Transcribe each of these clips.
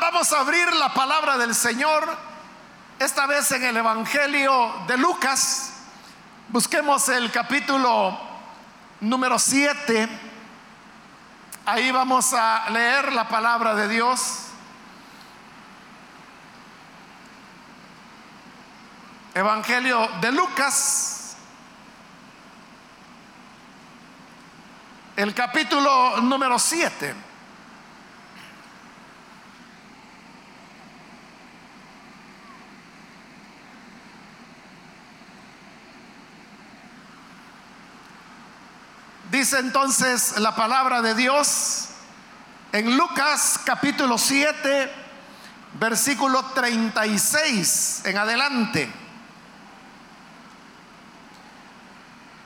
Vamos a abrir la palabra del Señor, esta vez en el Evangelio de Lucas. Busquemos el capítulo número 7. Ahí vamos a leer la palabra de Dios. Evangelio de Lucas, el capítulo número 7. Dice entonces la palabra de Dios en Lucas capítulo 7, versículo 36 en adelante.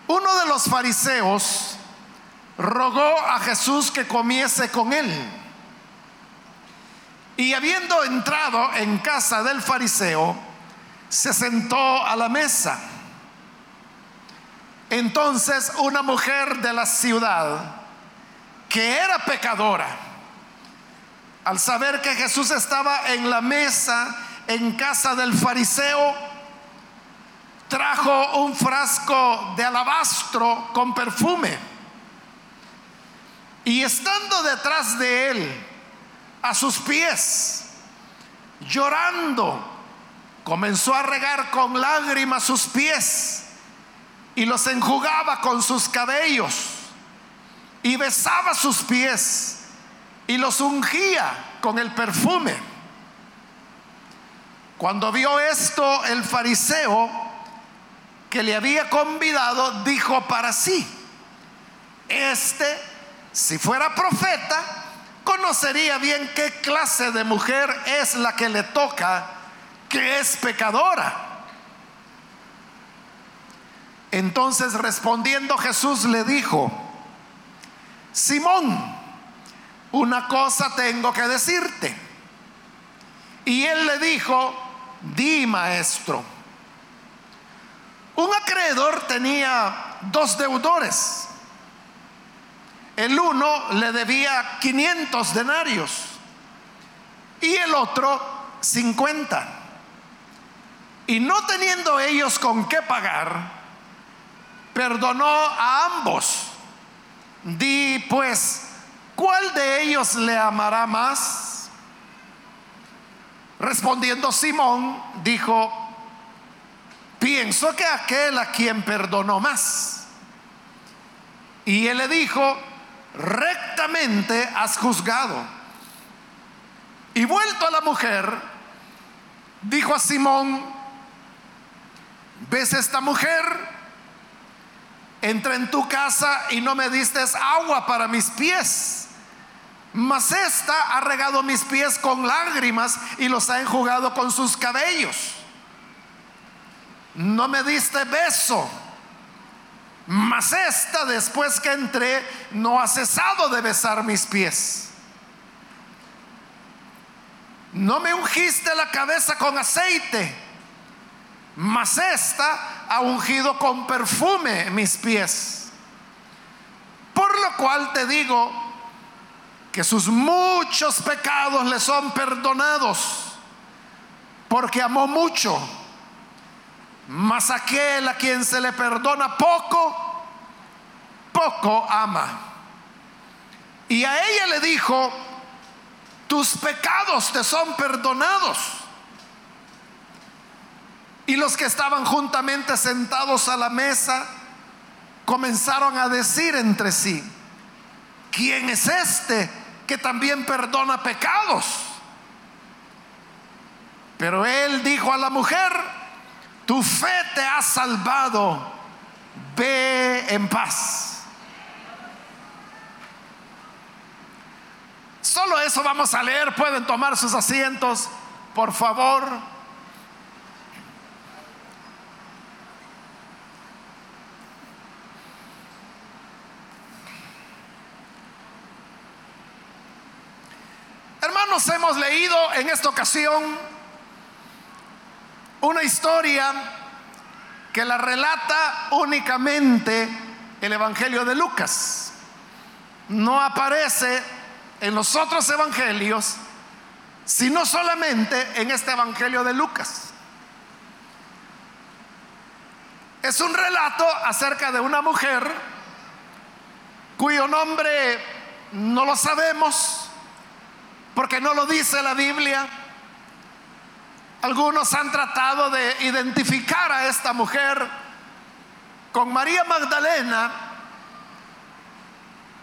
Uno de los fariseos rogó a Jesús que comiese con él. Y habiendo entrado en casa del fariseo, se sentó a la mesa. Entonces una mujer de la ciudad, que era pecadora, al saber que Jesús estaba en la mesa en casa del fariseo, trajo un frasco de alabastro con perfume. Y estando detrás de él, a sus pies, llorando, comenzó a regar con lágrimas sus pies y los enjugaba con sus cabellos y besaba sus pies y los ungía con el perfume. Cuando vio esto el fariseo que le había convidado, dijo para sí, este, si fuera profeta, conocería bien qué clase de mujer es la que le toca, que es pecadora. Entonces respondiendo Jesús le dijo, Simón, una cosa tengo que decirte. Y él le dijo, di maestro. Un acreedor tenía dos deudores. El uno le debía 500 denarios y el otro 50. Y no teniendo ellos con qué pagar, perdonó a ambos. Di pues, ¿cuál de ellos le amará más? Respondiendo Simón, dijo, pienso que aquel a quien perdonó más. Y él le dijo, rectamente has juzgado. Y vuelto a la mujer, dijo a Simón, ¿ves esta mujer? Entré en tu casa y no me diste agua para mis pies. Mas esta ha regado mis pies con lágrimas y los ha enjugado con sus cabellos. No me diste beso. Mas esta, después que entré, no ha cesado de besar mis pies. No me ungiste la cabeza con aceite mas esta ha ungido con perfume mis pies. Por lo cual te digo que sus muchos pecados le son perdonados, porque amó mucho. Mas aquel a quien se le perdona poco, poco ama. Y a ella le dijo, tus pecados te son perdonados. Y los que estaban juntamente sentados a la mesa comenzaron a decir entre sí, ¿quién es este que también perdona pecados? Pero él dijo a la mujer, tu fe te ha salvado, ve en paz. Solo eso vamos a leer, pueden tomar sus asientos, por favor. Hermanos, hemos leído en esta ocasión una historia que la relata únicamente el Evangelio de Lucas. No aparece en los otros evangelios, sino solamente en este Evangelio de Lucas. Es un relato acerca de una mujer cuyo nombre no lo sabemos porque no lo dice la Biblia. Algunos han tratado de identificar a esta mujer con María Magdalena,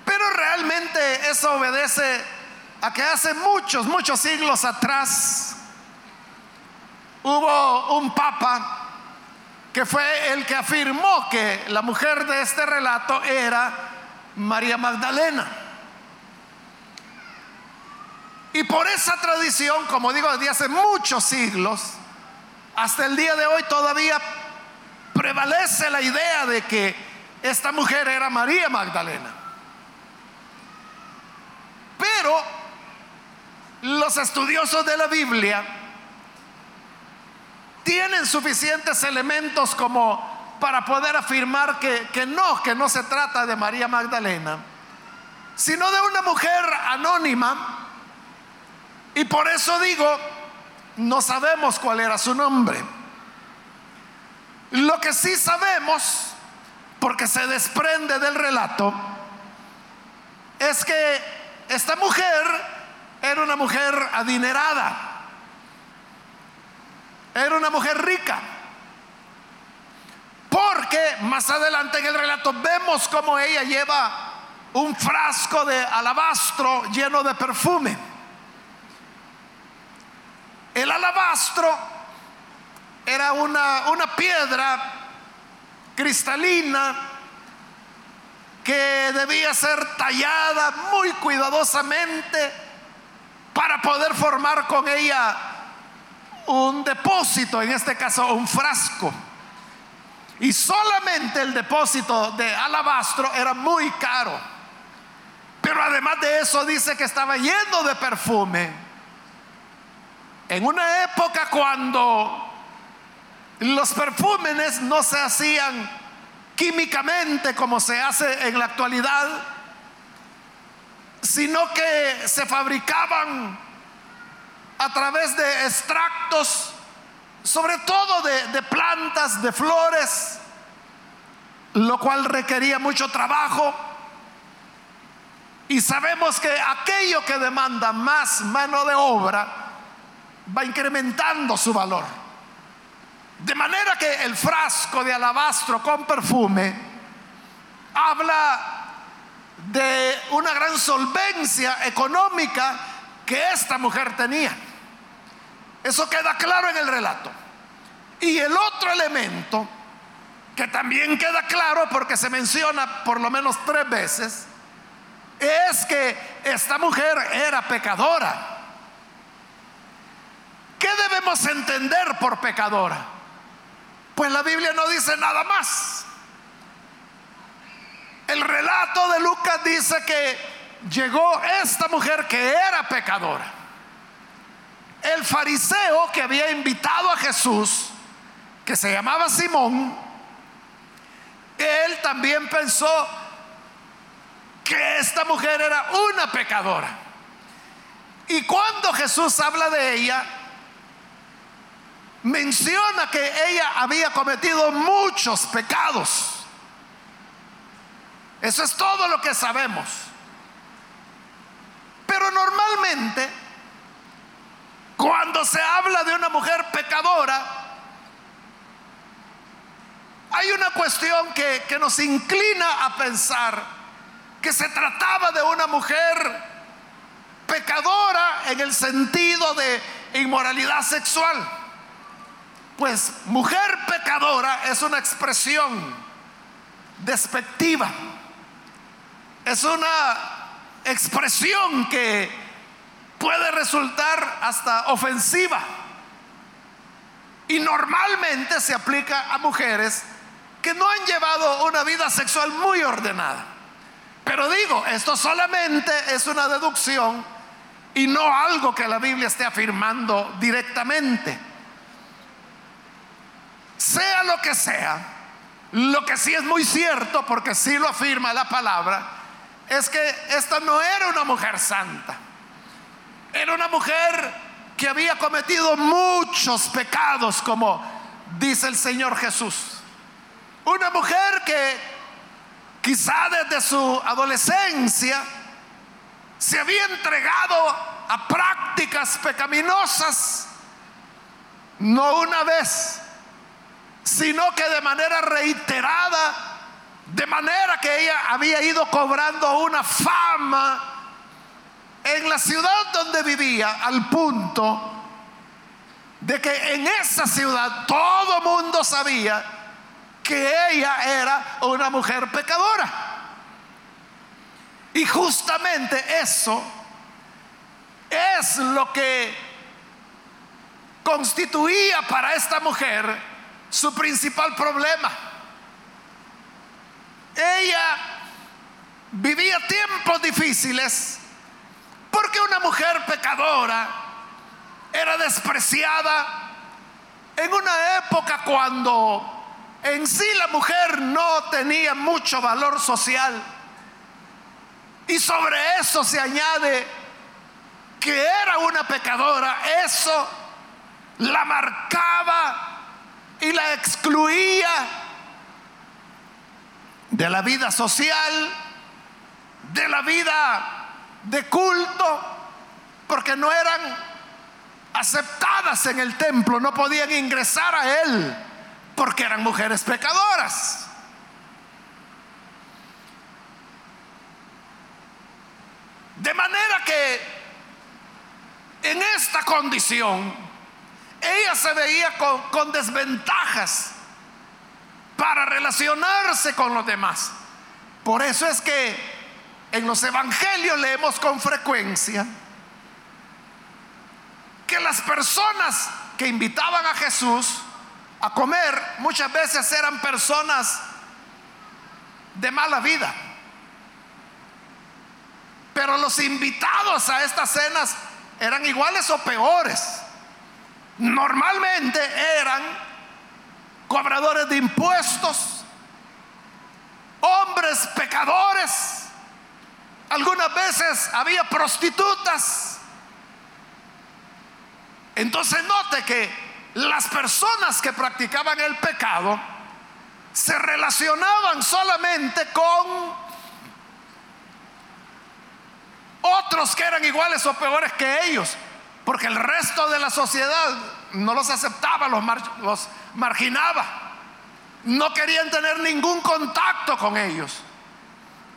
pero realmente eso obedece a que hace muchos, muchos siglos atrás hubo un papa que fue el que afirmó que la mujer de este relato era María Magdalena. Y por esa tradición, como digo, desde hace muchos siglos, hasta el día de hoy todavía prevalece la idea de que esta mujer era María Magdalena. Pero los estudiosos de la Biblia tienen suficientes elementos como para poder afirmar que, que, no, que no se trata de María Magdalena, sino de una mujer anónima y por eso digo, no sabemos cuál era su nombre. Lo que sí sabemos, porque se desprende del relato, es que esta mujer era una mujer adinerada, era una mujer rica. Porque más adelante en el relato vemos cómo ella lleva un frasco de alabastro lleno de perfume. El alabastro era una, una piedra cristalina que debía ser tallada muy cuidadosamente para poder formar con ella un depósito, en este caso un frasco. Y solamente el depósito de alabastro era muy caro. Pero además de eso dice que estaba lleno de perfume. En una época cuando los perfúmenes no se hacían químicamente como se hace en la actualidad, sino que se fabricaban a través de extractos, sobre todo de, de, plantas, de flores, lo cual requería mucho trabajo. Y sabemos que aquello que demanda más mano de obra, va incrementando su valor. De manera que el frasco de alabastro con perfume habla de una gran solvencia económica que esta mujer tenía. Eso queda claro en el relato. Y el otro elemento, que también queda claro porque se menciona por lo menos tres veces, es que esta mujer era pecadora. ¿Qué debemos entender por pecadora? Pues la Biblia no dice nada más. El relato de Lucas dice que llegó esta mujer que era pecadora. El fariseo que había invitado a Jesús, que se llamaba Simón, él también pensó que esta mujer era una pecadora. Y cuando Jesús habla de ella, menciona que ella había cometido muchos pecados. Eso es todo lo que sabemos. Pero normalmente, cuando se habla de una mujer pecadora, hay una cuestión que, que nos inclina a pensar que se trataba de una mujer pecadora en el sentido de inmoralidad sexual. Pues mujer pecadora es una expresión despectiva. Es una expresión que puede resultar hasta ofensiva. Y normalmente se aplica a mujeres que no han llevado una vida sexual muy ordenada. Pero digo, esto solamente es una deducción y no algo que la Biblia esté afirmando directamente. Sea lo que sea, lo que sí es muy cierto, porque sí lo afirma la palabra, es que esta no era una mujer santa. Era una mujer que había cometido muchos pecados, como dice el Señor Jesús. Una mujer que quizá desde su adolescencia se había entregado a prácticas pecaminosas, no una vez, sino que de manera reiterada, de manera que ella había ido cobrando una fama en la ciudad donde vivía, al punto de que en esa ciudad todo mundo sabía que ella era una mujer pecadora. Y justamente eso es lo que constituía para esta mujer su principal problema. Ella vivía tiempos difíciles porque una mujer pecadora era despreciada en una época cuando en sí la mujer no tenía mucho valor social. Y sobre eso se añade que era una pecadora. Eso la marcaba y la excluía de la vida social, de la vida de culto, porque no eran aceptadas en el templo, no podían ingresar a él, porque eran mujeres pecadoras. De manera que en esta condición ella se veía con, desventajas para relacionarse con los demás. Por eso es que en los evangelios leemos con frecuencia que las personas que invitaban a Jesús a comer muchas veces eran personas de mala vida. Pero los invitados a estas cenas eran iguales o peores. Normalmente eran cobradores de impuestos, hombres pecadores, algunas veces había prostitutas. Entonces note que las personas que practicaban el pecado se relacionaban solamente con otros que eran iguales o peores que ellos, porque el resto de la sociedad no los aceptaba, los, marginaba, no querían tener ningún contacto con ellos.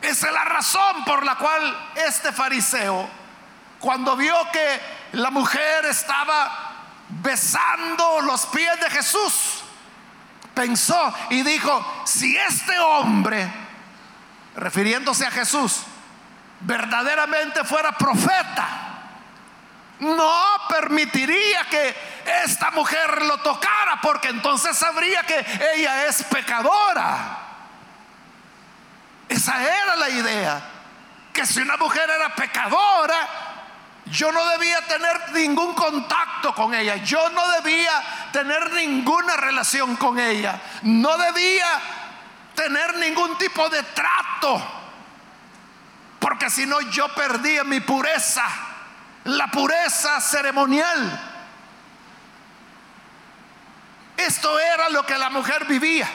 Esa es la razón por la cual este fariseo, cuando vio que la mujer estaba besando los pies de Jesús, pensó y dijo, si este hombre, refiriéndose a Jesús, verdaderamente fuera profeta, no permitiría que esta mujer lo tocara, porque entonces sabría que ella es pecadora. Esa era la idea, que si una mujer era pecadora, yo no debía tener ningún contacto con ella, yo no debía tener ninguna relación con ella, no debía tener ningún tipo de trato, porque si no yo perdía mi pureza, la pureza ceremonial. Esto era lo que la mujer vivía.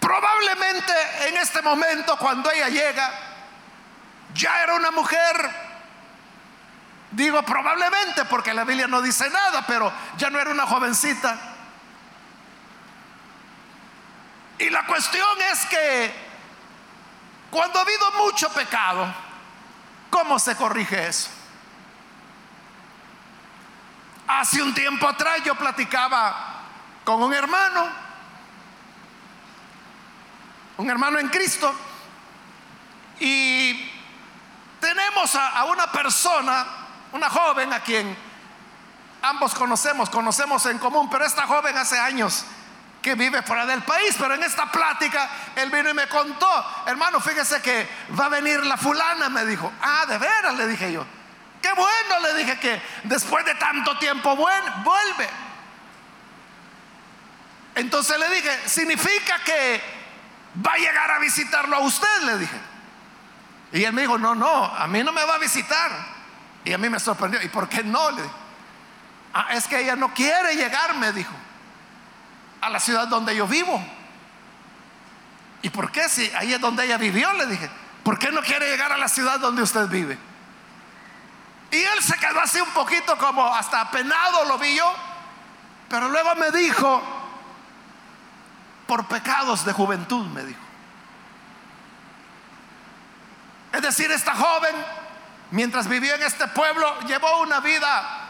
Probablemente en este momento, cuando ella llega, ya era una mujer, digo probablemente porque la Biblia no dice nada, pero ya no era una jovencita. Y la cuestión es que cuando ha habido mucho pecado, ¿cómo se corrige eso? Hace un tiempo atrás yo platicaba con un hermano un hermano en Cristo, y tenemos a, una persona, una joven a quien ambos conocemos, conocemos en común, pero esta joven hace años que vive fuera del país, pero en esta plática él vino y me contó, hermano, fíjese que va a venir la fulana, me dijo, ah, de veras, le dije yo, qué bueno, le dije que después de tanto tiempo vuelve. Entonces le dije, significa que va a llegar a visitarlo a usted, le dije. Y él me dijo, no, no, a mí no me va a visitar. Y a mí me sorprendió. ¿Y por qué no? Le ah, es que ella no quiere llegar, me dijo, a la ciudad donde yo vivo. ¿Y por qué? Si ahí es donde ella vivió, le dije. ¿Por qué no quiere llegar a la ciudad donde usted vive? Y él se quedó así un poquito como hasta apenado, lo vi yo. Pero luego me dijo, por pecados de juventud, me dijo. Es decir, esta joven, mientras vivía en este pueblo, llevó una vida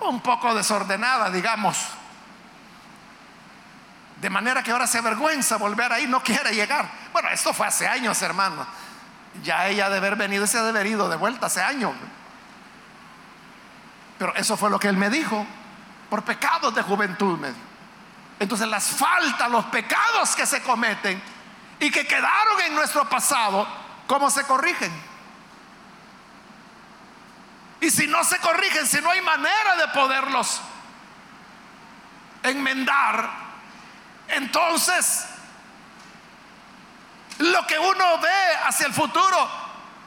un poco desordenada, digamos. De manera que ahora se avergüenza volver ahí, no quiere llegar. Bueno, esto fue hace años, hermano. Ya ella de haber venido se ha de haber ido de vuelta hace años. Pero eso fue lo que él me dijo. Por pecados de juventud, me dijo. Entonces las faltas, los pecados que se cometen y que quedaron en nuestro pasado, ¿cómo se corrigen? Y si no se corrigen, si no hay manera de poderlos enmendar, entonces lo que uno ve hacia el futuro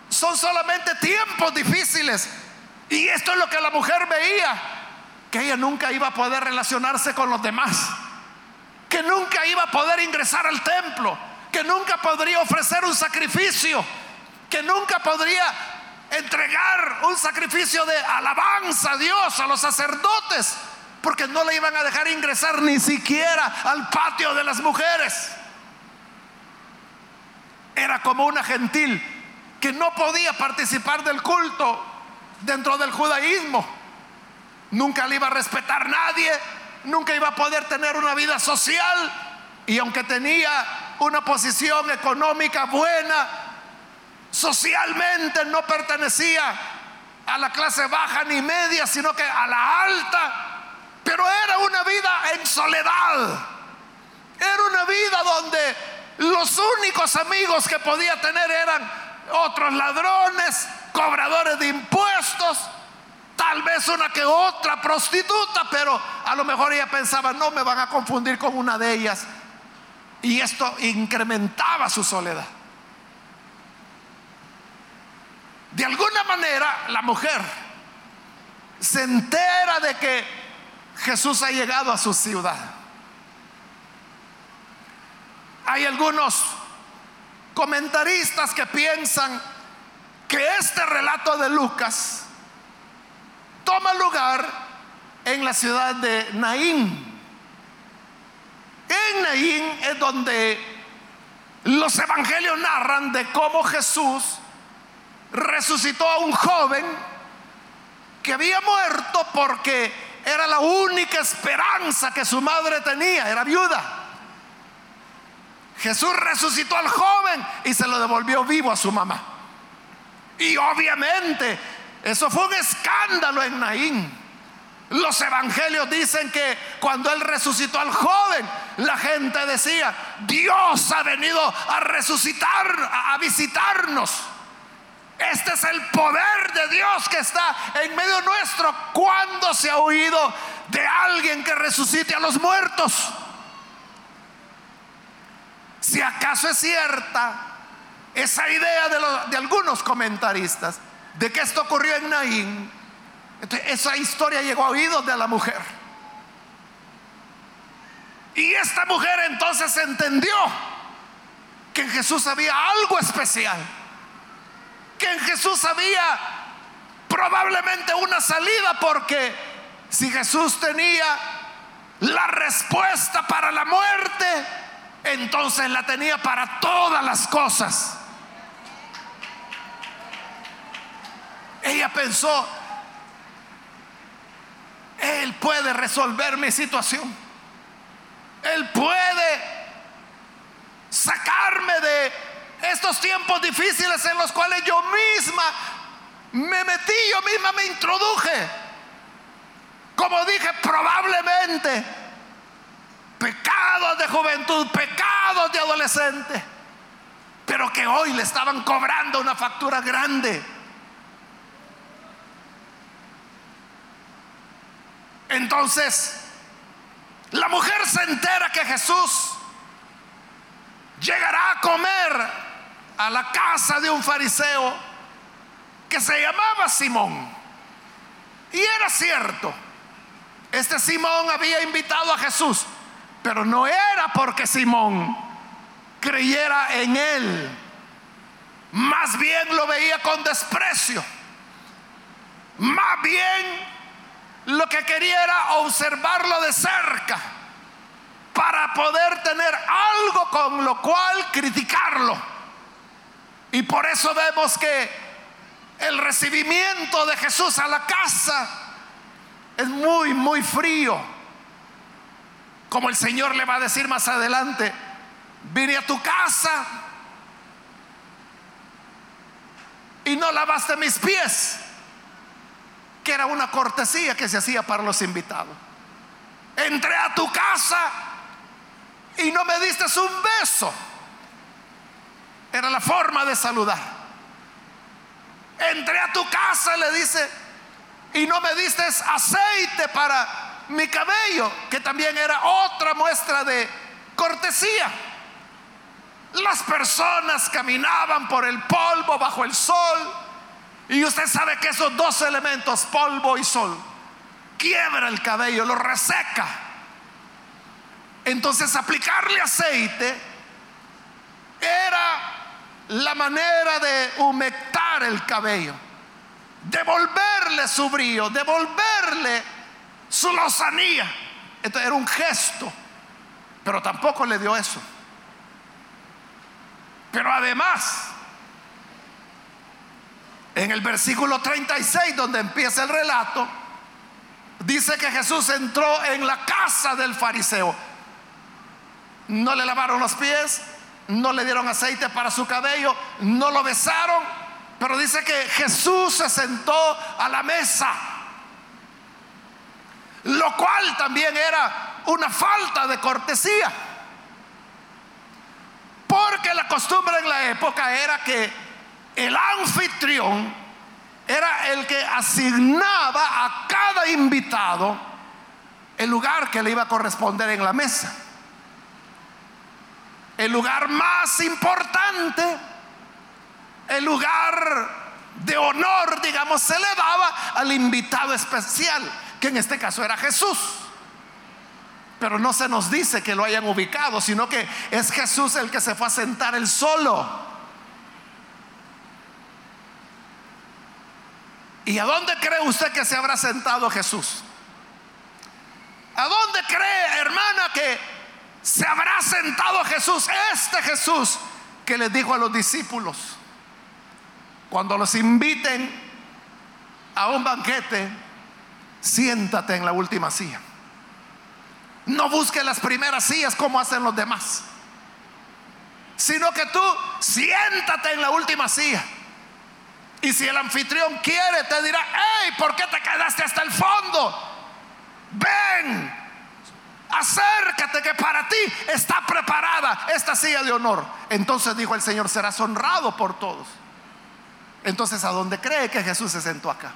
son solamente tiempos difíciles. Y esto es lo que la mujer veía, que ella nunca iba a poder relacionarse con los demás, que nunca iba a poder ingresar al templo, que nunca podría ofrecer un sacrificio, que nunca podría entregar un sacrificio de alabanza a Dios, a los sacerdotes, porque no le iban a dejar ingresar ni siquiera al patio de las mujeres. Era como una gentil que no podía participar del culto dentro del judaísmo. Nunca le iba a respetar nadie, nunca iba a poder tener una vida social y aunque tenía una posición económica buena, socialmente no pertenecía a la clase baja ni media, sino que a la alta, pero era una vida en soledad. Era una vida donde los únicos amigos que podía tener eran otros ladrones, cobradores de impuestos, tal vez una que otra prostituta, pero a lo mejor ella pensaba, no me van a confundir con una de ellas. Y esto incrementaba su soledad. De alguna manera, la mujer se entera de que Jesús ha llegado a su ciudad. Hay algunos comentaristas que piensan que este relato de Lucas toma lugar en la ciudad de Naín. En Naín es donde los evangelios narran de cómo Jesús resucitó a un joven que había muerto porque era la única esperanza que su madre tenía, era viuda. Jesús resucitó al joven y se lo devolvió vivo a su mamá. Y obviamente eso fue un escándalo en Naín. Los evangelios dicen que cuando él resucitó al joven, la gente decía, Dios ha venido a resucitar, a, visitarnos. Este es el poder de Dios que está en medio nuestro. cuando se ha oído de alguien que resucite a los muertos? Si acaso es cierta esa idea de, algunos comentaristas de que esto ocurrió en Naín, esa historia llegó a oídos de la mujer. Y esta mujer entonces entendió que en Jesús había algo especial, que en Jesús había probablemente una salida, porque si Jesús tenía la respuesta para la muerte, entonces la tenía para todas las cosas. Ella pensó, Él puede resolver mi situación. Él puede sacarme de estos tiempos difíciles en los cuales yo misma me metí, yo misma me introduje. Como dije, probablemente pecados de juventud, pecados de adolescente, pero que hoy le estaban cobrando una factura grande. Entonces, la mujer se entera que Jesús llegará a comer a la casa de un fariseo que se llamaba Simón. Y era cierto, este Simón había invitado a Jesús, pero no era porque Simón creyera en él. Más bien lo veía con desprecio. Más bien lo que quería era observarlo de cerca para poder tener algo con lo cual criticarlo. Y por eso vemos que el recibimiento de Jesús a la casa es muy, muy frío. Como el Señor le va a decir más adelante, vine a tu casa y no lavaste mis pies, que era una cortesía que se hacía para los invitados. Entré a tu casa y no me diste un beso. Era la forma de saludar. Entré a tu casa, le dice, y no me diste aceite para mi cabello, que también era otra muestra de cortesía. Las personas caminaban por el polvo bajo el sol. Y usted sabe que esos dos elementos, polvo y sol, quiebra el cabello, lo reseca. Entonces aplicarle aceite era la manera de humectar el cabello, devolverle su brillo, devolverle su lozanía. Entonces era un gesto, pero tampoco le dio eso. Pero además, en el versículo 36, donde empieza el relato, dice que Jesús entró en la casa del fariseo. No le lavaron los pies, no le dieron aceite para su cabello, no lo besaron, pero dice que Jesús se sentó a la mesa, lo cual también era una falta de cortesía. Porque la costumbre en la época era que el anfitrión era el que asignaba a cada invitado el lugar que le iba a corresponder en la mesa. El lugar más importante, el lugar de honor, digamos, se le daba al invitado especial, que en este caso era Jesús. Pero no se nos dice que lo hayan ubicado, sino que es Jesús el que se fue a sentar el solo. ¿Y a dónde cree usted que se habrá sentado Jesús? ¿A dónde cree, hermana, que se habrá sentado Jesús? Este Jesús que les dijo a los discípulos, cuando los inviten a un banquete, siéntate en la última silla. No busques las primeras sillas como hacen los demás, sino que tú siéntate en la última silla. Y si el anfitrión quiere, te dirá, hey, ¿por qué te quedaste hasta el fondo? Ven, acércate que para ti está preparada esta silla de honor. Entonces dijo el Señor, serás honrado por todos. Entonces, ¿a dónde cree que Jesús se sentó acá?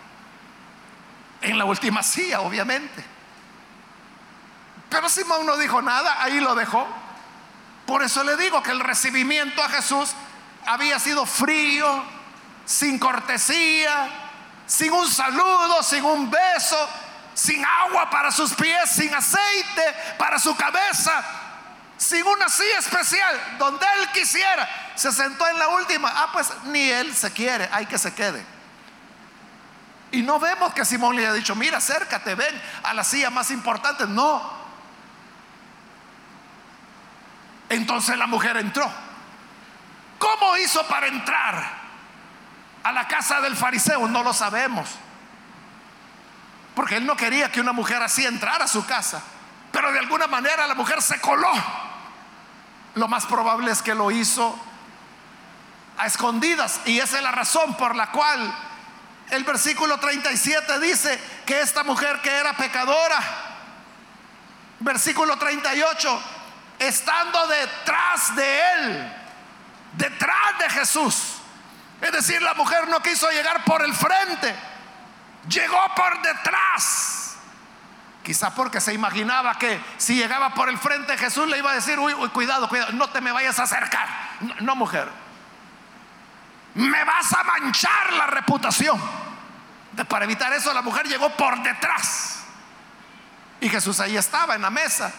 En la última silla, obviamente. Pero Simón no dijo nada, ahí lo dejó. Por eso le digo que el recibimiento a Jesús había sido frío, sin cortesía, sin un saludo, sin un beso, sin agua para sus pies, sin aceite para su cabeza, sin una silla especial, donde él quisiera. Se sentó en la última. Ah, pues ni él se quiere, hay que se quede. Y no vemos que Simón le haya dicho, mira, acércate, ven a la silla más importante. No, Entonces la mujer entró. ¿Cómo hizo para entrar a la casa del fariseo? No lo sabemos. Porque él no quería que una mujer así entrara a su casa. Pero de alguna manera la mujer se coló. Lo más probable es que lo hizo a escondidas. Y esa es la razón por la cual el versículo 37 dice que esta mujer que era pecadora, versículo 38, estando detrás de él, detrás de Jesús. Es decir, la mujer no quiso llegar por el frente, llegó por detrás. Quizá porque se imaginaba que si llegaba por el frente Jesús le iba a decir, uy, uy, cuidado, cuidado, no te me vayas a acercar. No, no mujer, me vas a manchar la reputación. Para evitar eso, la mujer llegó por detrás. Y Jesús ahí estaba en la mesa.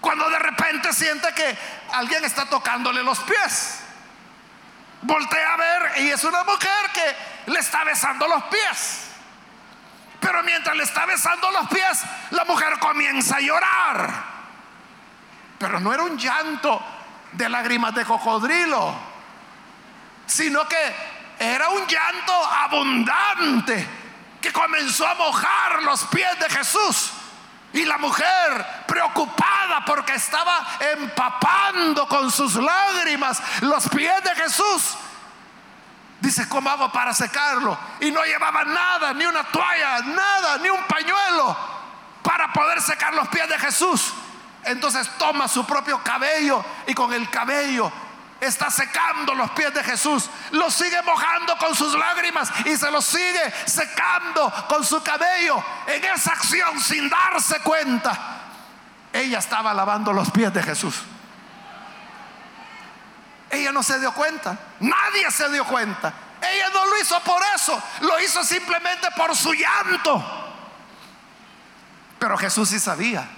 Cuando de repente siente que alguien está tocándole los pies. Voltea a ver y es una mujer que le está besando los pies. Pero mientras le está besando los pies, la mujer comienza a llorar. Pero no era un llanto de lágrimas de cocodrilo, sino que era un llanto abundante que comenzó a mojar los pies de Jesús. Y la mujer, preocupada porque estaba empapando con sus lágrimas los pies de Jesús, dice, ¿cómo para secarlo? Y no llevaba nada, ni una toalla, nada, ni un pañuelo para poder secar los pies de Jesús. Entonces toma su propio cabello y con el cabello está secando los pies de Jesús. Los sigue mojando con sus lágrimas y se los sigue secando con su cabello. En esa acción, sin darse cuenta, ella estaba lavando los pies de Jesús. Ella no se dio cuenta. Nadie se dio cuenta. Ella no lo hizo por eso. Lo hizo simplemente por su llanto. Pero Jesús sí sabía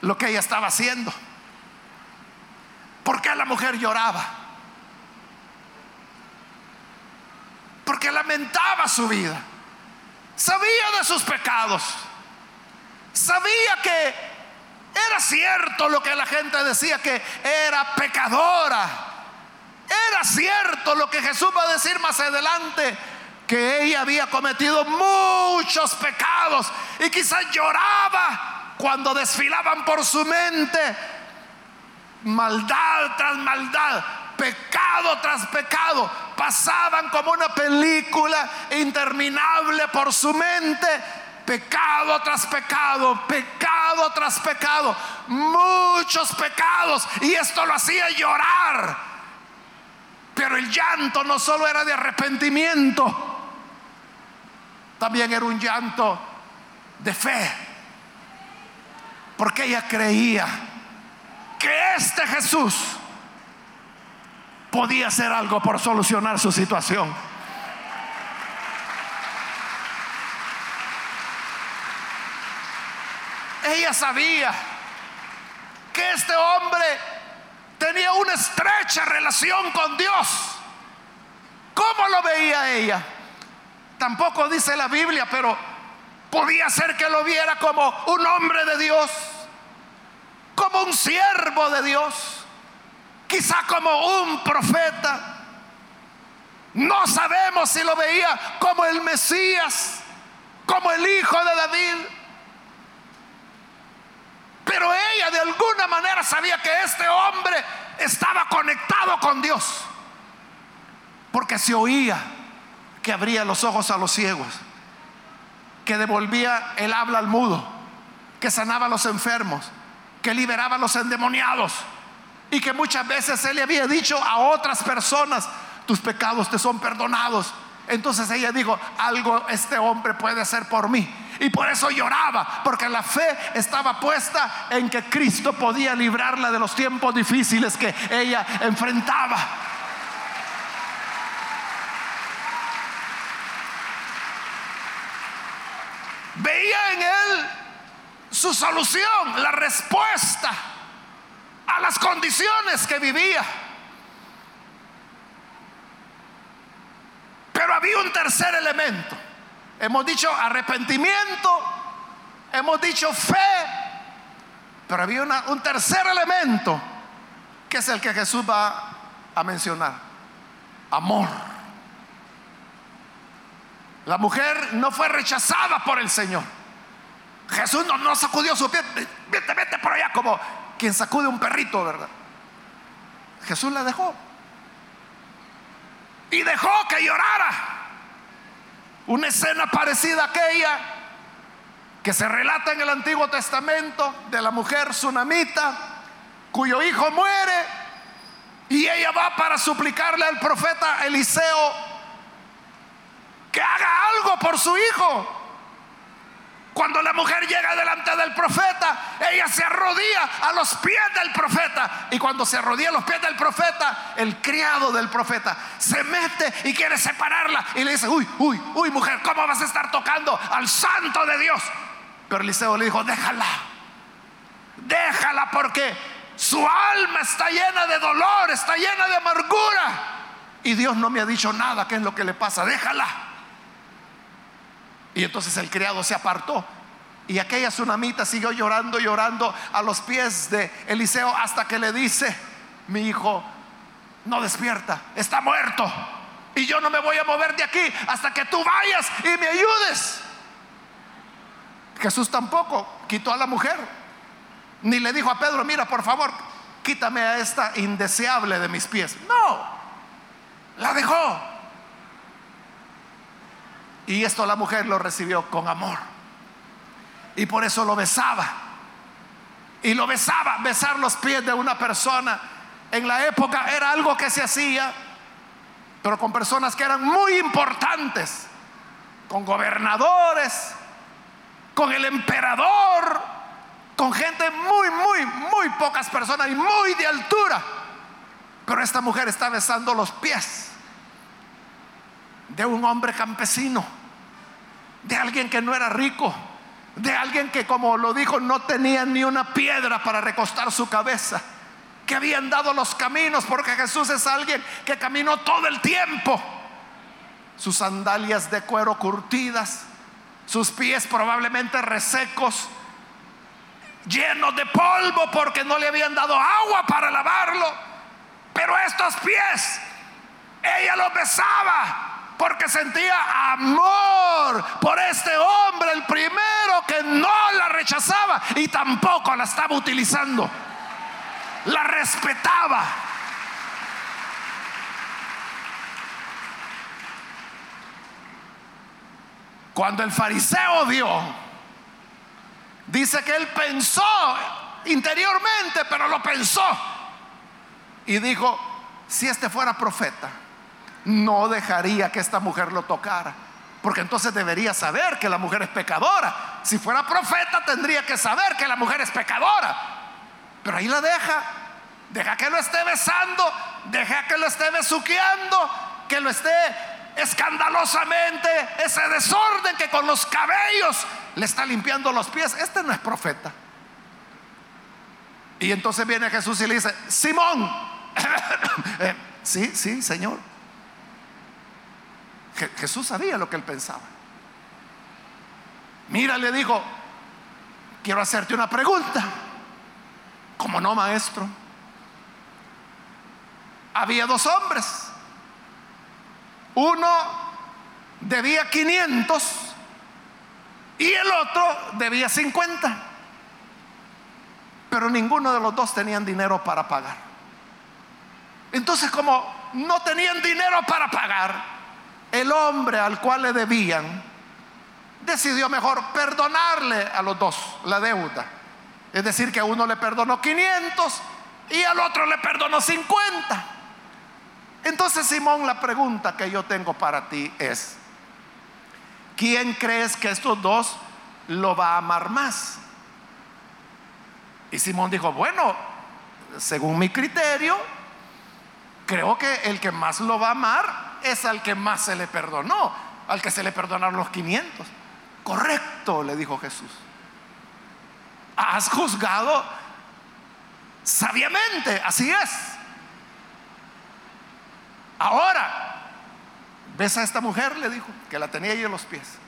lo que ella estaba haciendo. ¿Por qué la mujer lloraba? Porque lamentaba su vida. Sabía de sus pecados. Sabía que era cierto lo que la gente decía, que era pecadora. Era cierto lo que Jesús va a decir más adelante, que ella había cometido muchos pecados y quizás lloraba cuando desfilaban por su mente. Maldad tras maldad, pecado tras pecado, pasaban como una película interminable por su mente, pecado tras pecado, pecado tras pecado, muchos pecados, y esto lo hacía llorar. Pero el llanto no solo era de arrepentimiento, también era un llanto de fe, porque ella creía que este Jesús podía hacer algo por solucionar su situación. Ella sabía que este hombre tenía una estrecha relación con Dios. ¿Cómo lo veía ella? Tampoco dice la Biblia, pero podía ser que lo viera como un hombre de Dios como un siervo de Dios, quizá como un profeta. No sabemos si lo veía como el Mesías, como el hijo de David. Pero ella de alguna manera sabía que este hombre estaba conectado con Dios. Porque se oía que abría los ojos a los ciegos, que devolvía el habla al mudo, que sanaba a los enfermos, que liberaba a los endemoniados y que muchas veces él le había dicho a otras personas, tus pecados te son perdonados. Entonces ella dijo, algo este hombre puede hacer por mí. Y por eso lloraba, porque la fe estaba puesta en que Cristo podía librarla de los tiempos difíciles que ella enfrentaba. Veía en él su solución, la respuesta a las condiciones que vivía. Pero había un tercer elemento. Hemos dicho arrepentimiento, hemos dicho fe, pero había un tercer elemento que es el que Jesús va a mencionar. Amor. La mujer no fue rechazada por el Señor. Jesús no, sacudió su pie, vete, vete por allá como quien sacude un perrito, ¿verdad? Jesús la dejó. Y dejó que llorara. Una escena parecida a aquella que se relata en el Antiguo Testamento de la mujer tsunamita cuyo hijo muere y ella va para suplicarle al profeta Eliseo que haga algo por su hijo. Cuando la mujer llega delante del profeta, ella se arrodilla a los pies del profeta. Y cuando se arrodilla a los pies del profeta, el criado del profeta se mete y quiere separarla. Y le dice, uy, uy, uy, mujer, ¿cómo vas a estar tocando al santo de Dios? Pero Eliseo le dijo, déjala, déjala porque su alma está llena de dolor, está llena de amargura. Y Dios no me ha dicho nada, ¿qué es lo que le pasa? Déjala. Y entonces el criado se apartó. Y aquella tsunamita siguió llorando, llorando a los pies de Eliseo hasta que le dice, mi hijo no despierta, está muerto. Y yo no me voy a mover de aquí hasta que tú vayas y me ayudes. Jesús tampoco quitó a la mujer. Ni le dijo a Pedro, mira, por favor, quítame a esta indeseable de mis pies. No, la dejó. Y esto la mujer lo recibió con amor. Y por eso lo besaba. Y lo besaba. Besar los pies de una persona en la época era algo que se hacía, pero con personas que eran muy importantes, con gobernadores, con el emperador, con gente muy, muy, muy pocas personas y muy de altura. Pero esta mujer está besando los pies de un hombre campesino de alguien que no era rico, de alguien que, como lo dijo, no tenía ni una piedra para recostar su cabeza, que habían dado los caminos, porque Jesús es alguien que caminó todo el tiempo, sus sandalias de cuero curtidas, sus pies probablemente resecos, llenos de polvo porque no le habían dado agua para lavarlo, pero estos pies, ella los besaba porque sentía amor por este hombre, el primero que no la rechazaba y tampoco la estaba utilizando. La respetaba. Cuando el fariseo vio, dice que él pensó interiormente, pero lo pensó. Y dijo, si este fuera profeta, no dejaría que esta mujer lo tocara. Porque entonces debería saber que la mujer es pecadora. Si fuera profeta tendría que saber que la mujer es pecadora. Pero ahí la deja. Deja que lo esté besando. Deja que lo esté besuqueando. Que lo esté escandalosamente. Ese desorden que con los cabellos le está limpiando los pies. Este no es profeta. Y entonces viene Jesús y le dice, Simón. Eh, sí, sí, Señor. Jesús sabía lo que él pensaba. Mira, le dijo, quiero hacerte una pregunta. como no, maestro? Había dos hombres. Uno debía 500 y el otro debía 50. Pero ninguno de los dos tenían dinero para pagar. Entonces, como no tenían dinero para pagar, el hombre al cual le debían decidió mejor perdonarle a los dos la deuda. Es decir, que a uno le perdonó 500 y al otro le perdonó 50. Entonces, Simón, la pregunta que yo tengo para ti es, ¿quién crees que estos dos lo va a amar más? Y Simón dijo, bueno, según mi criterio, creo que el que más lo va a amar es al que más se le perdonó, al que se le perdonaron los 500. Correcto, le dijo Jesús. Has juzgado sabiamente, así es. Ahora, ves a esta mujer, le dijo, que la tenía ahí en los pies.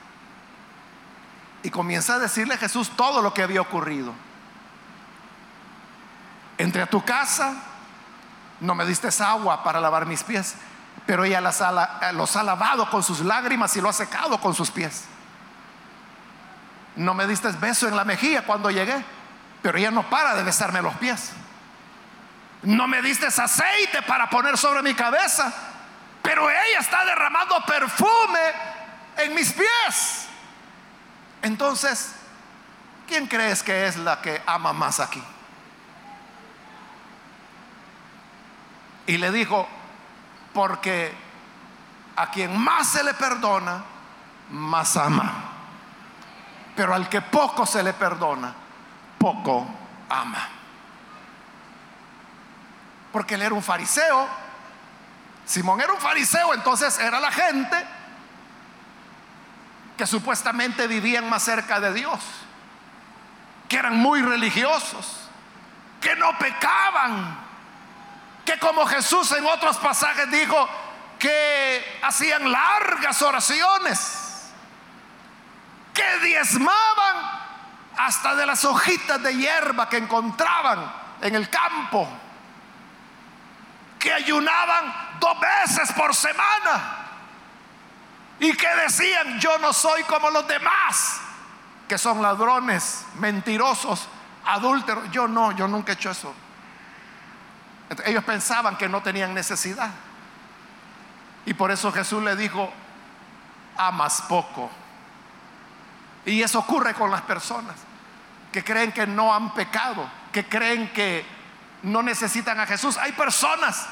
Y comienza a decirle a Jesús todo lo que había ocurrido. Entré a tu casa, no me diste agua para lavar mis pies pero ella eh, los ha lavado con sus lágrimas y lo ha secado con sus pies. No me diste beso en la mejilla cuando llegué, pero ella no para de besarme los pies. No me diste aceite para poner sobre mi cabeza, pero ella está derramando perfume en mis pies. Entonces, ¿quién crees que es la que ama más aquí? Y le dijo, porque a quien más se le perdona, más ama. Pero al que poco se le perdona, poco ama. Porque él era un fariseo. Simón era un fariseo, entonces era la gente que supuestamente vivían más cerca de Dios, que eran muy religiosos, que no pecaban, que como Jesús en otros pasajes dijo que hacían largas oraciones, que diezmaban hasta de las hojitas de hierba que encontraban en el campo, que ayunaban dos veces por semana y que decían, yo no soy como los demás, que son ladrones, mentirosos, adúlteros. Yo no, yo nunca he hecho eso. Ellos pensaban que no tenían necesidad. Y por eso Jesús le dijo, amas poco. Y eso ocurre con las personas que creen que no han pecado, que creen que no necesitan a Jesús. Hay personas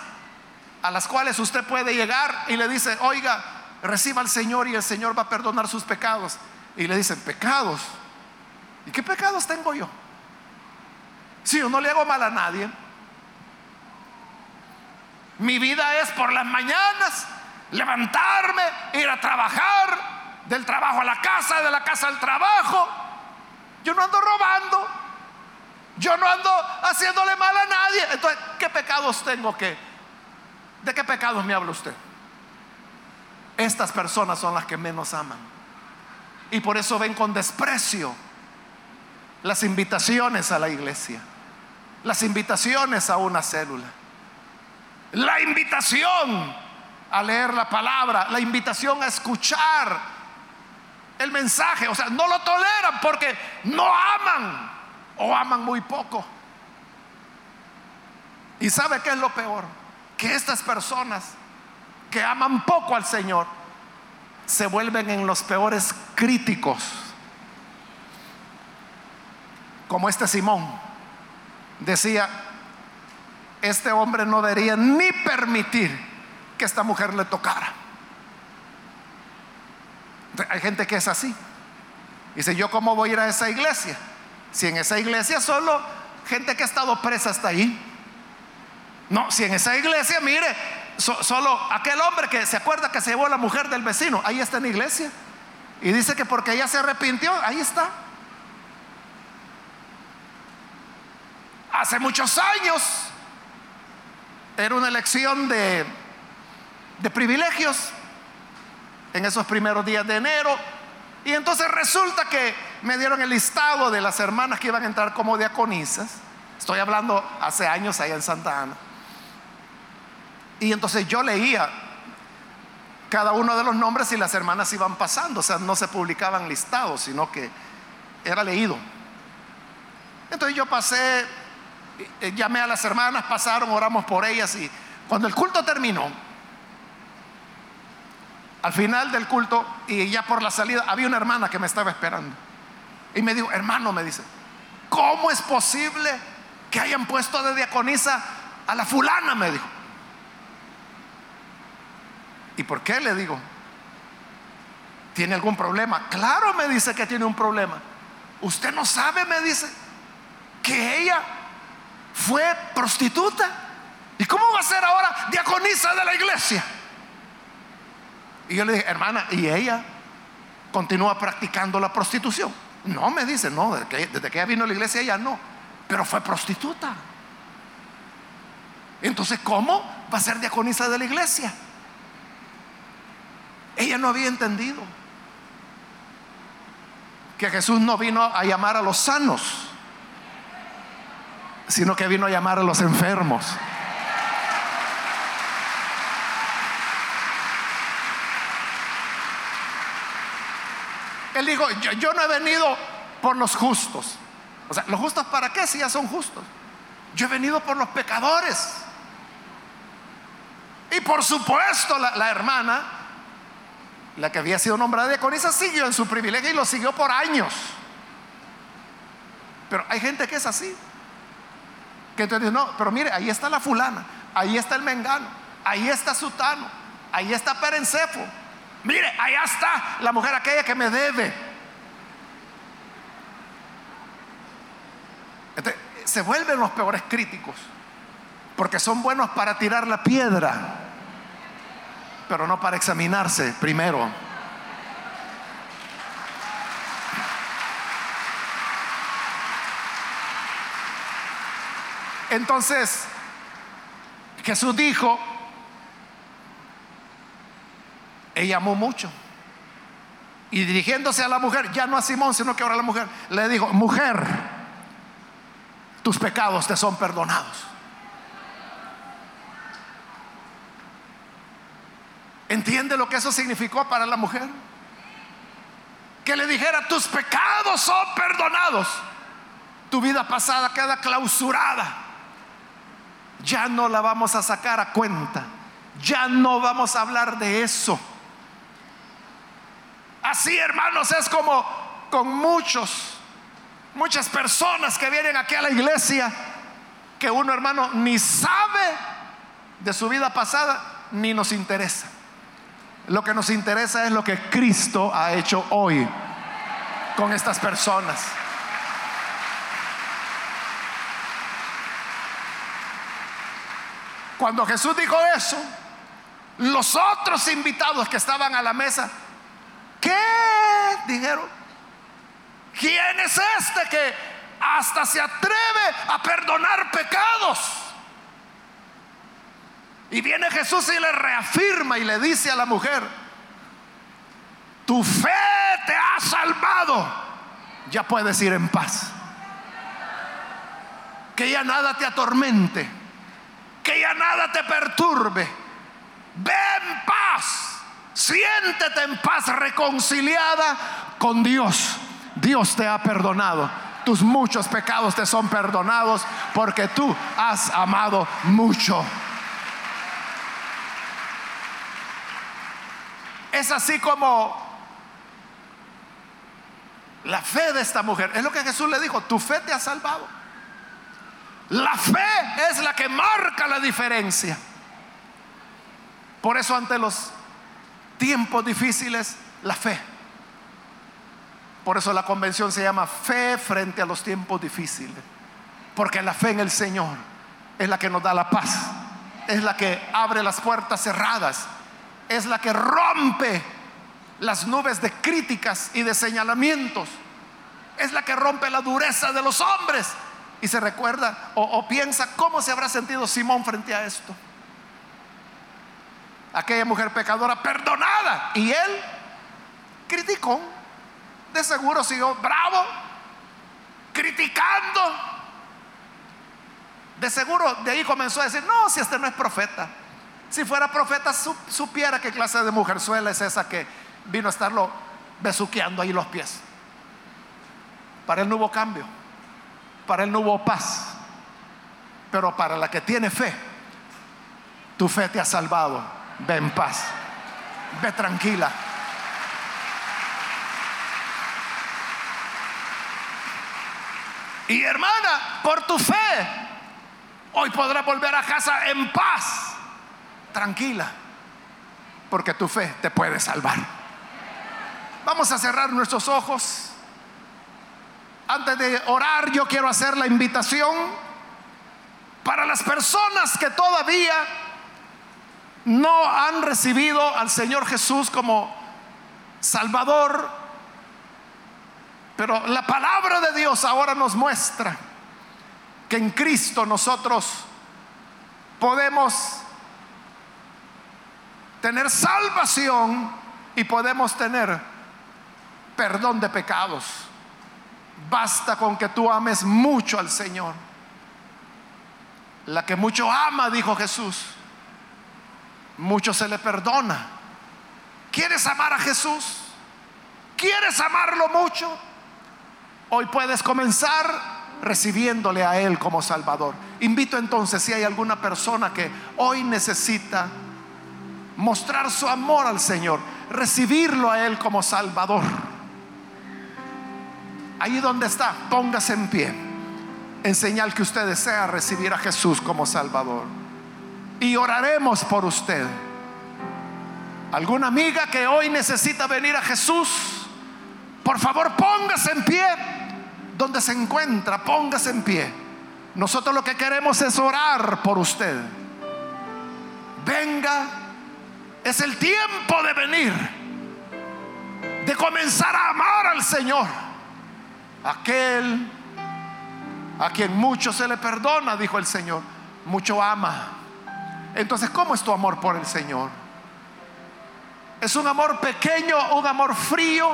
a las cuales usted puede llegar y le dice, oiga, reciba al Señor y el Señor va a perdonar sus pecados. Y le dicen, pecados. ¿Y qué pecados tengo yo? Si yo no le hago mal a nadie. Mi vida es por las mañanas levantarme, ir a trabajar, del trabajo a la casa, de la casa al trabajo. Yo no ando robando, yo no ando haciéndole mal a nadie. Entonces, ¿qué pecados tengo que? ¿De qué pecados me habla usted? Estas personas son las que menos aman. Y por eso ven con desprecio las invitaciones a la iglesia, las invitaciones a una célula, la invitación a leer la palabra, la invitación a escuchar el mensaje. O sea, no lo toleran porque no aman o aman muy poco. ¿Y sabe qué es lo peor? Que estas personas que aman poco al Señor se vuelven en los peores críticos. Como este Simón decía, este hombre no debería ni permitir que esta mujer le tocara. Hay gente que es así. Dice, ¿yo cómo voy a ir a esa iglesia? Si en esa iglesia solo gente que ha estado presa está ahí. No, si en esa iglesia, mire, solo aquel hombre que se acuerda que se llevó a la mujer del vecino, ahí está en la iglesia. Y dice que porque ella se arrepintió, ahí está. Hace muchos años era una elección de de privilegios en esos primeros días de enero. Y entonces resulta que me dieron el listado de las hermanas que iban a entrar como diaconisas. Estoy hablando hace años allá en Santa Ana. Y entonces yo leía cada uno de los nombres y las hermanas iban pasando. O sea, no se publicaban listados, sino que era leído. Entonces yo pasé, llamé a las hermanas, pasaron, oramos por ellas y cuando el culto terminó, al final del culto y ya por la salida había una hermana que me estaba esperando. Y me dijo, hermano, me dice, ¿cómo es posible que hayan puesto de diaconisa a la fulana? Me dijo. ¿Y por qué? Le digo. ¿Tiene algún problema? Claro, me dice que tiene un problema. Usted no sabe, me dice, que ella fue prostituta. ¿Y cómo va a ser ahora diaconisa de la iglesia? Y yo le dije, hermana, ¿y ella continúa practicando la prostitución? No, me dice, no, desde que, que ella vino a la iglesia ella no, pero fue prostituta. Entonces, ¿cómo va a ser diaconisa de la iglesia? Ella no había entendido que Jesús no vino a llamar a los sanos, sino que vino a llamar a los enfermos. Él dijo, yo, no he venido por los justos. O sea, ¿los justos para qué si ya son justos? Yo he venido por los pecadores. Y por supuesto la, hermana, la que había sido nombrada diaconisa, siguió en su privilegio y lo siguió por años. Pero hay gente que es así. Que entonces dice, no, pero mire, ahí está la fulana, ahí está el mengano, ahí está Sutano, ahí está Perencefo. Mire, allá está la mujer aquella que me debe. Entonces, se vuelven los peores críticos, porque son buenos para tirar la piedra, pero no para examinarse primero. Entonces, Jesús dijo, ella amó mucho. Y dirigiéndose a la mujer, ya no a Simón, sino que ahora a la mujer, le dijo, mujer, tus pecados te son perdonados. ¿Entiende lo que eso significó para la mujer? Que le dijera, tus pecados son perdonados. Tu vida pasada queda clausurada. Ya no la vamos a sacar a cuenta. Ya no vamos a hablar de eso. Así, hermanos, es como con muchos, muchas personas que vienen aquí a la iglesia, que uno, hermano, ni sabe de su vida pasada, ni nos interesa. Lo que nos interesa es lo que Cristo ha hecho hoy con estas personas. Cuando Jesús dijo eso, los otros invitados que estaban a la mesa ¿Qué? Dijeron. ¿Quién es este que hasta se atreve a perdonar pecados? Y viene Jesús y le reafirma y le dice a la mujer, tu fe te ha salvado, ya puedes ir en paz. Que ya nada te atormente, que ya nada te perturbe. Ve en paz Siéntete en paz reconciliada con Dios. Dios te ha perdonado. Tus muchos pecados te son perdonados porque tú has amado mucho. Es así como la fe de esta mujer. Es lo que Jesús le dijo, tu fe te ha salvado. La fe es la que marca la diferencia. Por eso ante los tiempos difíciles, la fe. Por eso la convención se llama fe frente a los tiempos difíciles. Porque la fe en el Señor es la que nos da la paz. Es la que abre las puertas cerradas. Es la que rompe las nubes de críticas y de señalamientos. Es la que rompe la dureza de los hombres. Y se recuerda o, piensa cómo se habrá sentido Simón frente a esto aquella mujer pecadora perdonada. Y él criticó, de seguro siguió bravo, criticando. De seguro de ahí comenzó a decir, no, si este no es profeta. Si fuera profeta, supiera qué clase de mujerzuela es esa que vino a estarlo besuqueando ahí los pies. Para él no hubo cambio, para él no hubo paz, pero para la que tiene fe, tu fe te ha salvado Ve en paz. Ve tranquila. Y hermana, por tu fe, hoy podrás volver a casa en paz, tranquila, porque tu fe te puede salvar. Vamos a cerrar nuestros ojos. Antes de orar, yo quiero hacer la invitación para las personas que todavía no han recibido al Señor Jesús como Salvador, pero la palabra de Dios ahora nos muestra que en Cristo nosotros podemos tener salvación y podemos tener perdón de pecados. Basta con que tú ames mucho al Señor. La que mucho ama, dijo Jesús mucho se le perdona. ¿Quieres amar a Jesús? ¿Quieres amarlo mucho? Hoy puedes comenzar recibiéndole a Él como Salvador. Invito entonces si hay alguna persona que hoy necesita mostrar su amor al Señor, recibirlo a Él como Salvador. Ahí donde está, póngase en pie, en señal que usted desea recibir a Jesús como Salvador y oraremos por usted. ¿Alguna amiga que hoy necesita venir a Jesús? Por favor, póngase en pie. Donde se encuentra, póngase en pie. Nosotros lo que queremos es orar por usted. Venga, es el tiempo de venir, de comenzar a amar al Señor. Aquel a quien mucho se le perdona, dijo el Señor, mucho ama. Entonces, ¿cómo es tu amor por el Señor? ¿Es un amor pequeño, un amor frío?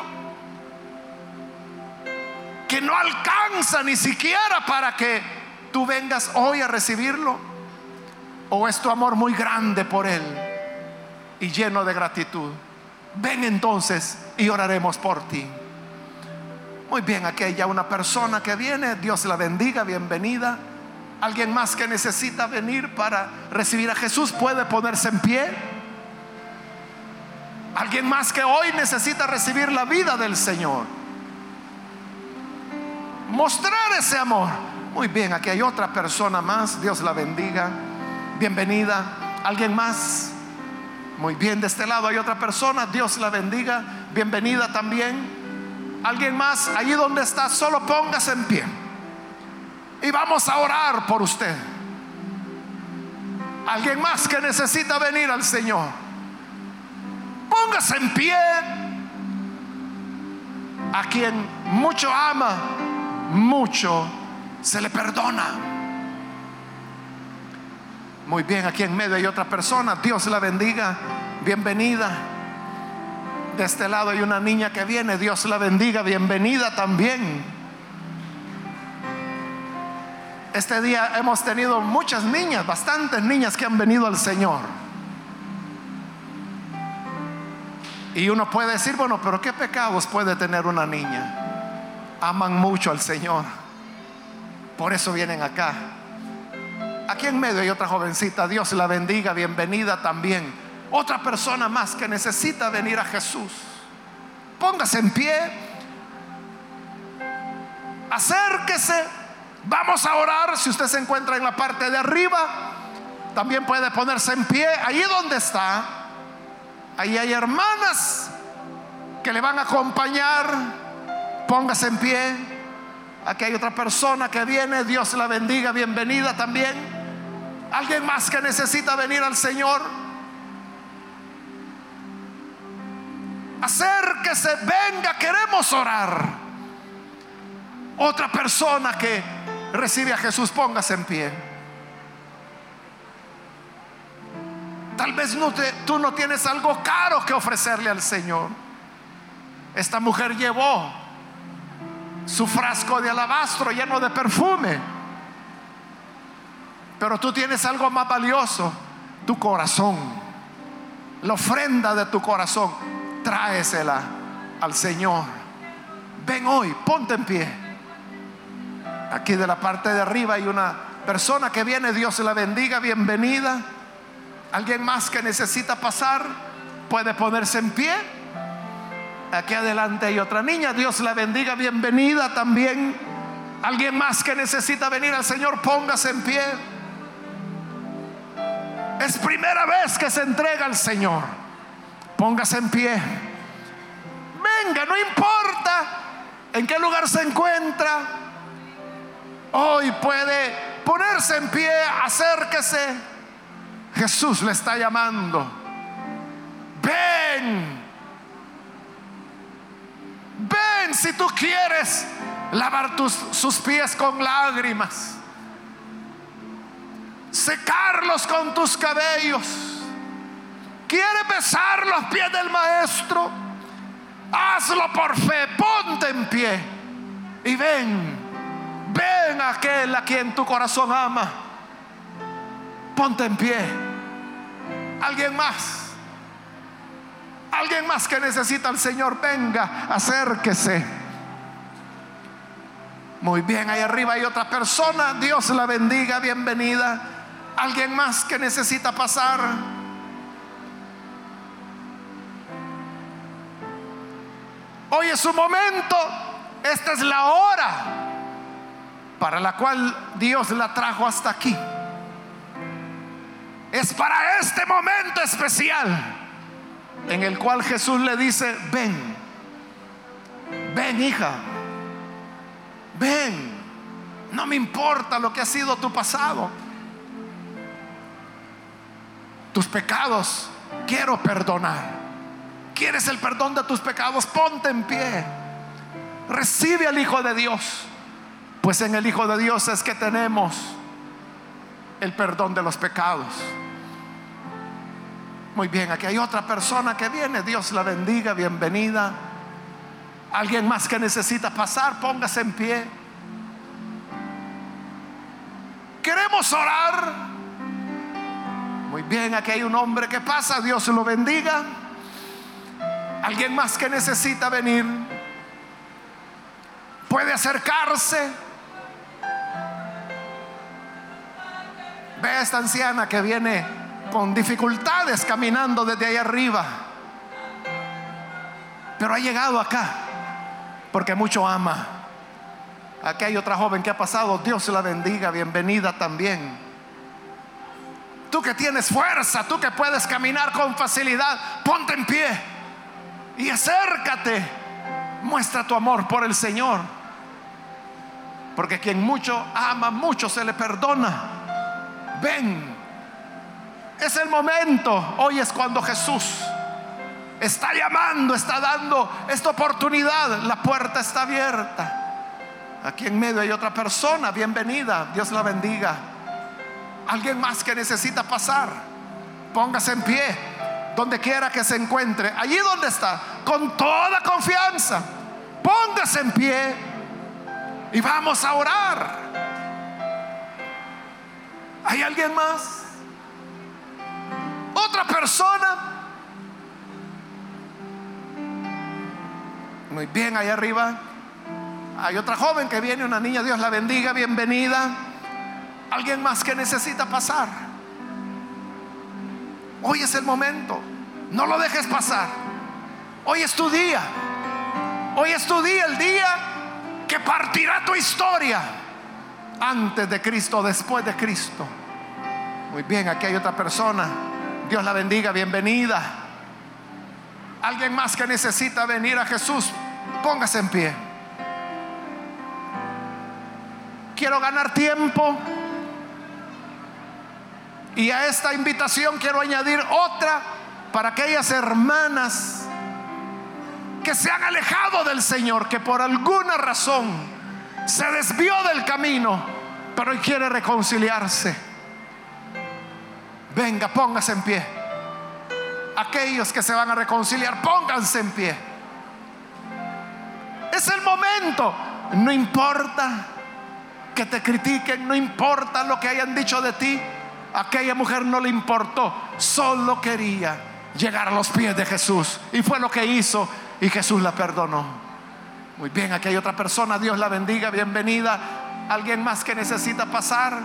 Que no alcanza ni siquiera para que tú vengas hoy a recibirlo. ¿O es tu amor muy grande por Él y lleno de gratitud? Ven entonces y oraremos por ti. Muy bien, aquí hay ya una persona que viene, Dios la bendiga, bienvenida. Alguien más que necesita venir para recibir a Jesús puede ponerse en pie. Alguien más que hoy necesita recibir la vida del Señor. Mostrar ese amor. Muy bien, aquí hay otra persona más. Dios la bendiga. Bienvenida. ¿Alguien más? Muy bien, de este lado hay otra persona. Dios la bendiga. Bienvenida también. Alguien más, allí donde está, solo póngase en pie. Y vamos a orar por usted. Alguien más que necesita venir al Señor. Póngase en pie. A quien mucho ama, mucho se le perdona. Muy bien, aquí en medio hay otra persona. Dios la bendiga. Bienvenida. De este lado hay una niña que viene. Dios la bendiga. Bienvenida también. Este día hemos tenido muchas niñas, bastantes niñas que han venido al Señor. Y uno puede decir, bueno, pero ¿qué pecados puede tener una niña? Aman mucho al Señor. Por eso vienen acá. Aquí en medio hay otra jovencita. Dios la bendiga. Bienvenida también otra persona más que necesita venir a Jesús. Póngase en pie. Acérquese. Vamos a orar. Si usted se encuentra en la parte de arriba, también puede ponerse en pie. Ahí donde está. Ahí hay hermanas que le van a acompañar. Póngase en pie. Aquí hay otra persona que viene. Dios la bendiga. Bienvenida también. Alguien más que necesita venir al Señor. Acérquese, venga, queremos orar. Otra persona que recibe a Jesús, póngase en pie. Tal vez tú no tienes algo caro que ofrecerle al Señor. Esta mujer llevó su frasco de alabastro lleno de perfume. Pero tú tienes algo más valioso, tu corazón, la ofrenda de tu corazón tráesela al Señor. Ven hoy, ponte en pie. Aquí de la parte de arriba hay una persona que viene, Dios la bendiga, bienvenida. Alguien más que necesita pasar puede ponerse en pie. Aquí adelante hay otra niña, Dios la bendiga, bienvenida también. Alguien más que necesita venir al Señor, póngase en pie. Es primera vez que se entrega al Señor. Póngase en pie. Venga, no importa en qué lugar se encuentra. Hoy puede ponerse en pie, acérquese. Jesús le está llamando. Ven. Ven si tú quieres lavar tus, sus pies con lágrimas. Secarlos con tus cabellos quiere besar los pies del maestro, hazlo por fe, ponte en pie y ven, ven a aquel a quien tu corazón ama, ponte en pie. Alguien más, alguien más que necesita al Señor, venga, acérquese. Muy bien, ahí arriba hay otra persona, Dios la bendiga, bienvenida. Alguien más que necesita pasar. Hoy es su momento. Esta es la hora para la cual Dios la trajo hasta aquí. Es para este momento especial en el cual Jesús le dice, ven, ven hija, ven, No me importa lo que ha sido tu pasado. Tus pecados quiero perdonar. ¿Quieres el perdón de tus pecados? Ponte en pie. Recibe al Hijo de Dios. Pues en el Hijo de Dios es que tenemos el perdón de los pecados. Muy bien, aquí hay otra persona que viene. Dios la bendiga, bienvenida. Alguien más que necesita pasar, póngase en pie. Queremos orar. Muy bien, aquí hay un hombre que pasa, Dios lo bendiga. Alguien más que necesita venir. Puede acercarse. Ve a esta anciana que viene con dificultades caminando desde ahí arriba. Pero ha llegado acá porque mucho ama. Aquí hay otra joven que ha pasado. Dios la bendiga. Bienvenida también. Tú que tienes fuerza, tú que puedes caminar con facilidad, ponte en pie y acércate. Muestra tu amor por el Señor. Porque quien mucho ama, mucho se le perdona. Ven. Es el momento. Hoy es cuando Jesús está llamando, está dando esta oportunidad. La puerta está abierta. Aquí en medio hay otra persona. Bienvenida. Dios la bendiga. Alguien más que necesita pasar. Póngase en pie. Donde quiera que se encuentre. Allí donde está. Con toda confianza. Póngase en pie. Y vamos a orar. ¿Hay alguien más? ¿Otra persona? Muy bien, ahí arriba. Hay otra joven que viene, una niña, Dios la bendiga, bienvenida. Alguien más que necesita pasar. Hoy es el momento. No lo dejes pasar. Hoy es tu día. Hoy es tu día, el día que partirá tu historia antes de Cristo, después de Cristo. Muy bien, aquí hay otra persona. Dios la bendiga, bienvenida. Alguien más que necesita venir a Jesús, póngase en pie. Quiero ganar tiempo. Y a esta invitación quiero añadir otra para aquellas hermanas que se han alejado del Señor, que por alguna razón se desvió del camino, pero hoy quiere reconciliarse. Venga, póngase en pie. Aquellos que se van a reconciliar, pónganse en pie. Es el momento. No importa que te critiquen, no importa lo que hayan dicho de ti. Aquella mujer no le importó, solo quería llegar a los pies de Jesús. Y fue lo que hizo y Jesús la perdonó. Muy bien, aquí hay otra persona, Dios la bendiga, bienvenida. Alguien más que necesita pasar.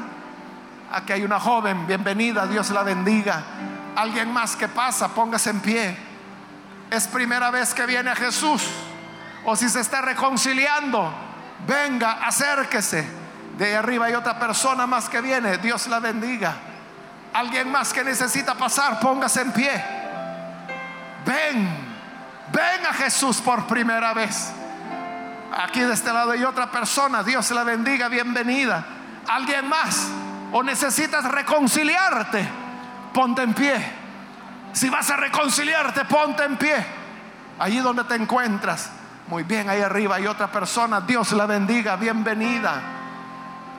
Aquí hay una joven, bienvenida, Dios la bendiga. Alguien más que pasa, póngase en pie. Es primera vez que viene a Jesús. O si se está reconciliando, venga, acérquese. De arriba hay otra persona más que viene, Dios la bendiga. Alguien más que necesita pasar, póngase en pie. Ven, ven a Jesús por primera vez. Aquí de este lado hay otra persona, Dios la bendiga, bienvenida. Alguien más, o necesitas reconciliarte, ponte en pie. Si vas a reconciliarte, ponte en pie. Allí donde te encuentras. Muy bien, ahí arriba hay otra persona, Dios la bendiga, bienvenida.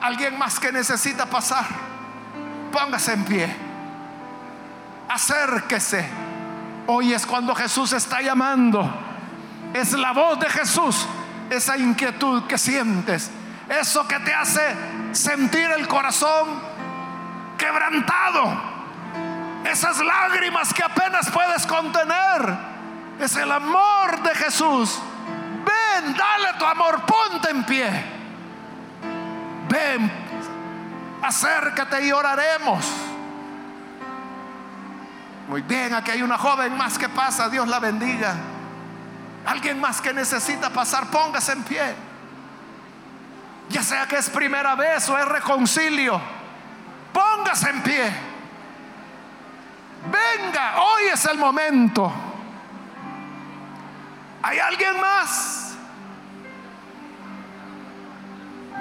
Alguien más que necesita pasar, póngase en pie. Acérquese. Hoy es cuando Jesús está llamando. Es la voz de Jesús esa inquietud que sientes, eso que te hace sentir el corazón quebrantado, esas lágrimas que apenas puedes contener, es el amor de Jesús. Ven, dale tu amor, ponte en pie. Ven, acércate y oraremos. Muy bien, aquí hay una joven más que pasa, Dios la bendiga. Alguien más que necesita pasar, póngase en pie. Ya sea que es primera vez o es reconcilio, póngase en pie. Venga, hoy es el momento. ¿Hay alguien más?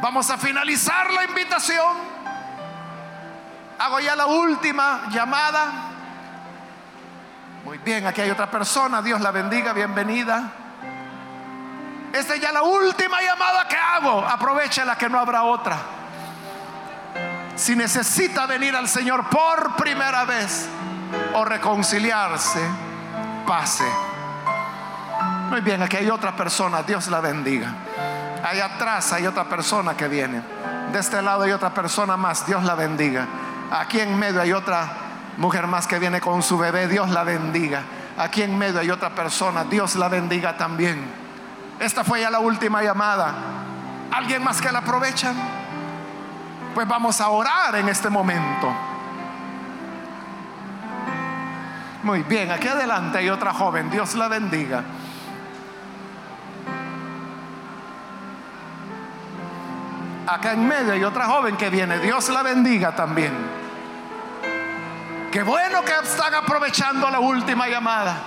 Vamos a finalizar la invitación. Hago ya la última llamada. Muy bien, aquí hay otra persona. Dios la bendiga, bienvenida. Esta es ya la última llamada que hago. Aprovechela que no habrá otra. Si necesita venir al Señor por primera vez o reconciliarse, pase. Muy bien, aquí hay otra persona. Dios la bendiga. Allá atrás hay otra persona que viene. De este lado hay otra persona más. Dios la bendiga. Aquí en medio hay otra mujer más que viene con su bebé. Dios la bendiga. Aquí en medio hay otra persona. Dios la bendiga también. Esta fue ya la última llamada. ¿Alguien más que la aprovechan? Pues vamos a orar en este momento. Muy bien, aquí adelante hay otra joven. Dios la bendiga. Acá en medio hay otra joven que viene. Dios la bendiga también. Qué bueno que están aprovechando la última llamada.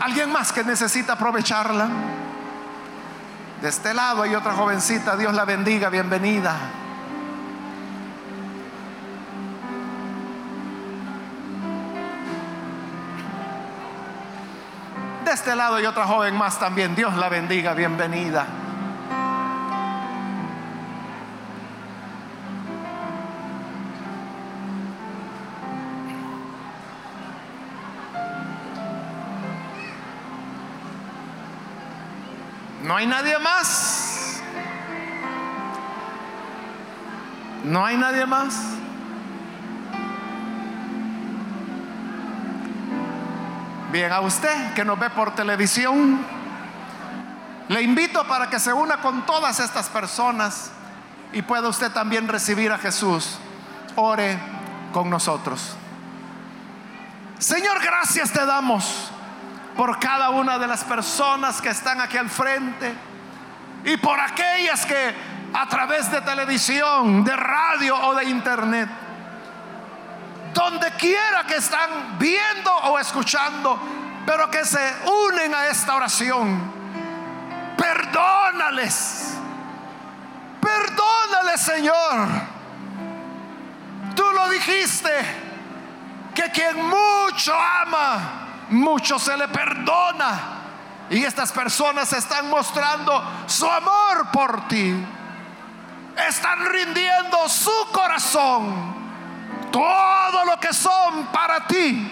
¿Alguien más que necesita aprovecharla? De este lado hay otra jovencita. Dios la bendiga. Bienvenida. De este lado hay otra joven más también. Dios la bendiga. Bienvenida. Hay nadie más? ¿No hay nadie más? Bien, a usted que nos ve por televisión, le invito para que se una con todas estas personas y pueda usted también recibir a Jesús. Ore con nosotros. Señor, gracias te damos por cada una de las personas que están aquí al frente y por aquellas que a través de televisión, de radio o de internet, donde quiera que están viendo o escuchando, pero que se unen a esta oración, perdónales, perdónales Señor. Tú lo dijiste, que quien mucho ama, mucho se le perdona. Y estas personas están mostrando su amor por ti. Están rindiendo su corazón, todo lo que son para ti.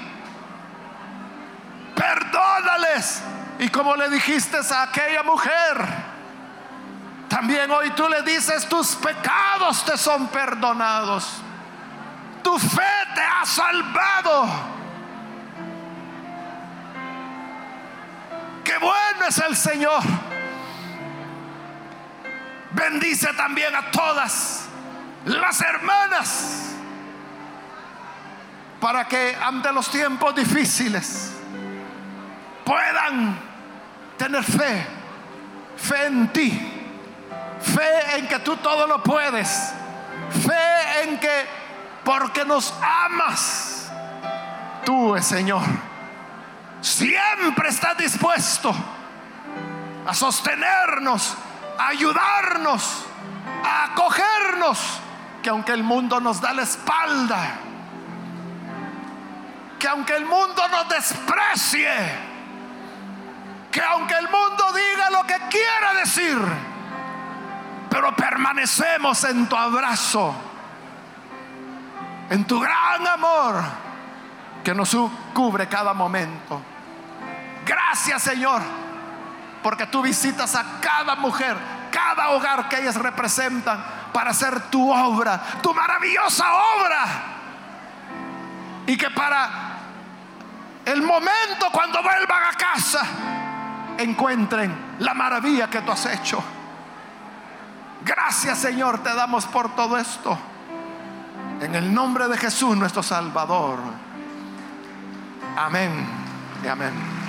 Perdónales. Y como le dijiste a aquella mujer, también hoy tú le dices, tus pecados te son perdonados. Tu fe te ha salvado bueno es el Señor. Bendice también a todas las hermanas para que ante los tiempos difíciles puedan tener fe, fe en ti, fe en que tú todo lo puedes, fe en que porque nos amas, tú, Señor siempre está dispuesto a sostenernos, a ayudarnos, a acogernos, que aunque el mundo nos da la espalda, que aunque el mundo nos desprecie, que aunque el mundo diga lo que quiera decir, pero permanecemos en tu abrazo, en tu gran amor que nos cubre cada momento. Gracias Señor, porque tú visitas a cada mujer, cada hogar que ellas representan para hacer tu obra, tu maravillosa obra. Y que para el momento cuando vuelvan a casa encuentren la maravilla que tú has hecho. Gracias Señor, te damos por todo esto. En el nombre de Jesús nuestro Salvador. Amén y amén.